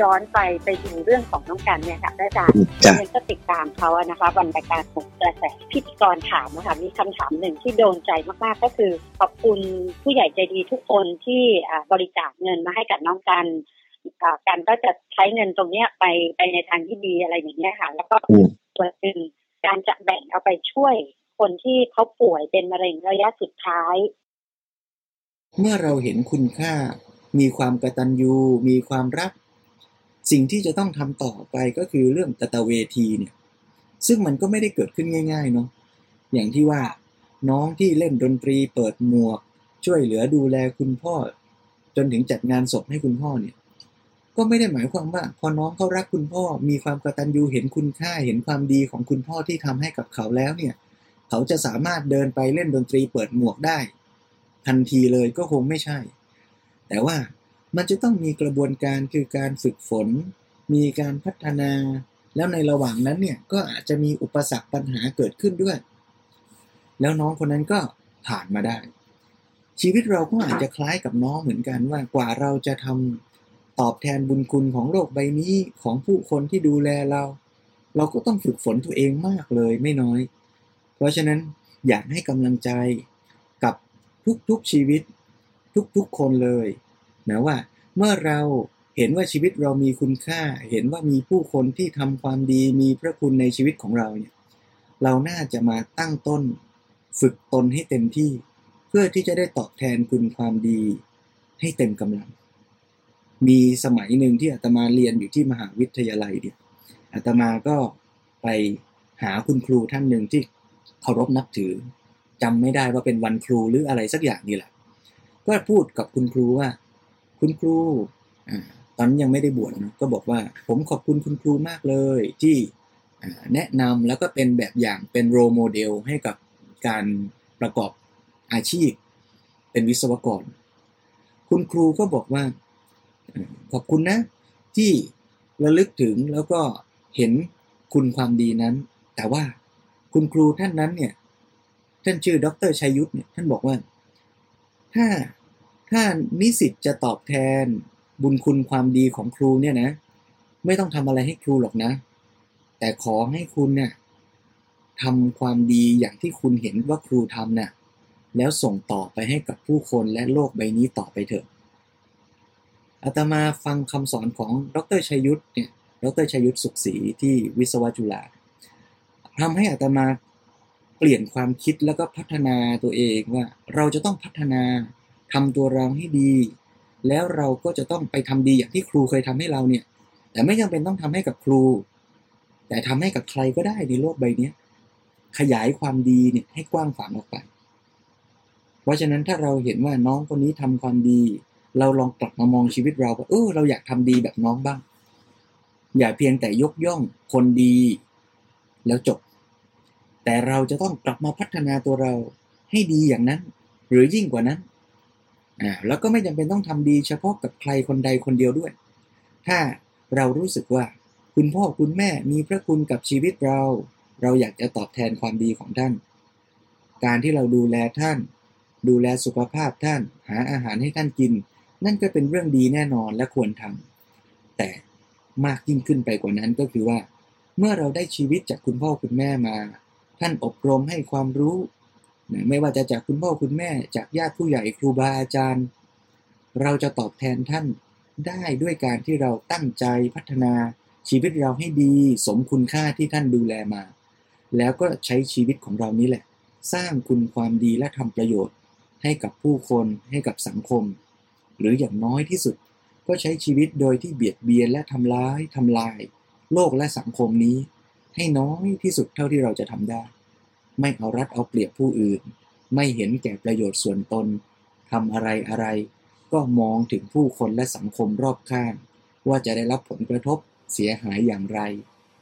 ย้อนไปไปดูเรื่องของน้องกันเนี่ยค่ะอาจารย์จ้ะเรียนก็ติดตามเขาอะนะคะวันรายการของกระแสพิธีกรถามนะคะมีคำถามหนึ่งที่โดนใจมากๆก็คือขอบคุณผู้ใหญ่ใจดีทุกคนที่อ่าบริจาคเงินมาให้กับน้องกันอ่ากันก็จะใช้เงินตรงเนี้ยไปไปในทางที่ดีอะไรอย่างเงี้ยค่ะ แล้วก็อืมส่วนหนึ่งการจะแบ่งเอาไปช่วยคนที่เขาป่วยเป็นมะเร็งระยะสุดท้าย เมื่อเราเห็นคุณค่า มีความกตัญญูมีความรัก สิ่งที่จะต้องทำต่อไปก็คือเรื่องกตเวทีเนี่ย ซึ่งมันก็ไม่ได้เกิดขึ้นง่าย ๆ เนาะอย่างที่ว่าน้องที่เล่นดนตรีเปิดหมวก ช่วยเหลือดูแลคุณพ่อ จนถึงจัดงานศพให้คุณพ่อเนี่ย ก็ไม่ได้หมายความว่า พอน้องเขารักคุณพ่อมีความกตัญญูเห็นคุณค่าเห็นความดีของคุณพ่อที่ทำให้กับเขาแล้วเนี่ย เขาจะสามารถเดินไปเล่นดนตรีเปิดหมวกได้ ทันทีเลยก็คงไม่ใช่ แต่ว่า มันจะต้องมีกระบวนการคือการฝึกฝน มีการพัฒนา แล้วในระหว่างนั้นเนี่ยก็อาจจะมีอุปสรรคปัญหาเกิดขึ้นด้วย แล้วน้องคนนั้นก็ผ่านมาได้ ชีวิตเราก็อาจจะคล้ายกับน้องเหมือนกันว่ากว่าเราจะทำตอบแทนบุญคุณของโลกใบนี้ของผู้คนที่ดูแลเรา เราก็ต้องฝึกฝนตัวเองมากเลยไม่น้อย เพราะฉะนั้นอยากให้กำลังใจกับทุกๆชีวิต ทุกๆคนเลย นะว่า เมื่อเราเห็นว่าชีวิตเรามีคุณค่า เห็นว่ามีผู้คนที่ทำความดีมีพระคุณในชีวิตของเราเนี่ยเราน่าจะมาตั้งต้น ฝึกตนให้เต็มที่ เพื่อที่จะได้ตอบแทนคุณความดีให้เต็มกำลัง มีสมัยหนึ่งที่อาตมาเรียนอยู่ที่มหาวิทยาลัยเนี่ยอาตมาก็ไปหาคุณครูท่านหนึ่งที่เคารพนับถือจำไม่ได้ว่าเป็นวันครูหรืออะไรสักอย่างนี่แหละ ก็พูดกับคุณครูว่า คุณครูอ่าตอนนนยังไม่ได้บวชนะก็บอกว่าผมขอบคุณคุณครูมากเลย ที่อ่าแนะนำแล้วก็เป็นแบบอย่างเป็นโรโมเดลให้กับการประกอบอาชีพ เป็นวิศวกร คุณครูก็บอกว่าเอ่อขอบคุณนะ ที่ระลึกถึงแล้วก็เห็นคุณความดีนั้น แต่ว่าคุณครูท่านนั้นเนี่ยท่านชื่อดรชัยยุทธเนี่ยท่านบอกว่า ถ้า ถ้านิสิตจะตอบแทนบุญคุณความดีของครูเนี่ยนะ ไม่ต้องทำอะไรให้ครูหรอกนะ แต่ขอให้คุณเนี่ยทำความดีอย่างที่คุณเห็นว่าครูทำน่ะแล้วส่งต่อไปให้กับผู้คนและโลกใบนี้ต่อไปเถอะอาตมาฟังคำสอนของดรชัยยุทธเนี่ย ดรชัยยุทธสุขศรีที่วิศวจุฬาทำให้อาตมาเปลี่ยนความคิดแล้วก็พัฒนาตัวเองว่าเราจะต้องพัฒนา ทำตัวเราให้ดี แล้วเราก็จะต้องไปทำดีอย่างที่ครูเคยทำให้เราเนี่ย แต่ไม่จำเป็นต้องทำให้กับครู แต่ทำให้กับใครก็ได้ในโลกใบนี้ขยายความดีเนี่ยให้กว้างขวางออกไป เพราะฉะนั้นถ้าเราเห็นว่าน้องคนนี้ทำความดี เราลองกลับมามองชีวิตเราว่าเออเราอยากทำดีแบบน้องบ้าง อย่าเพียงแต่ยกย่องคนดี แล้วจบ แต่เราจะต้องกลับมาพัฒนาตัวเราให้ดีอย่างนั้น หรือยิ่งกว่านั้น อ่าแล้วก็ไม่จำเป็นต้องทำดีเฉพาะกับใครคนใดคนเดียวด้วย ถ้าเรารู้สึกว่าคุณพ่อคุณแม่มีพระคุณกับชีวิตเรา เราอยากจะตอบแทนความดีของท่าน การที่เราดูแลท่าน ดูแลสุขภาพท่าน หาอาหารให้ท่านกิน นั่นก็เป็นเรื่องดีแน่นอนและควรทำแต่มากยิ่งขึ้นไปกว่านั้นก็คือว่า เมื่อเราได้ชีวิตจากคุณพ่อคุณแม่มา ท่านอบรมให้ความรู้ นะไม่ว่าจะจากคุณพ่อคุณแม่จากญาติผู้ใหญ่ครูบาอาจารย์ เราจะตอบแทนท่านได้ด้วยการที่เราตั้งใจพัฒนาชีวิตเราให้ดี สมคุณค่าที่ท่านดูแลมา แล้วก็ใช้ชีวิตของเรานี้แหละ สร้างคุณความดีและทำประโยชน์ ให้กับผู้คนให้กับสังคม หรืออย่างน้อยที่สุด ก็ใช้ชีวิตโดยที่เบียดเบียนและทำร้ายทำลาย โลกและสังคมนี้ ให้น้อยที่สุดเท่าที่เราจะทำได้ ไม่เอารัดเอาเปรียบผู้อื่น ไม่เห็นแก่ประโยชน์ส่วนตนทำอะไรอะไร ก็มองถึงผู้คนและสังคมรอบข้าง ว่าจะได้รับผลกระทบเสียหายอย่างไร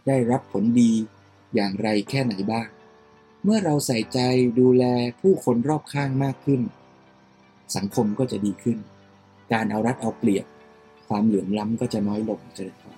ได้รับผลดีอย่างไรแค่ไหนบ้าง เมื่อเราใส่ใจดูแลผู้คนรอบข้างมากขึ้น สังคมก็จะดีขึ้น การเอารัดเอาเปรียบ ความเหลื่อมล้ำก็จะน้อยลงเจริญพร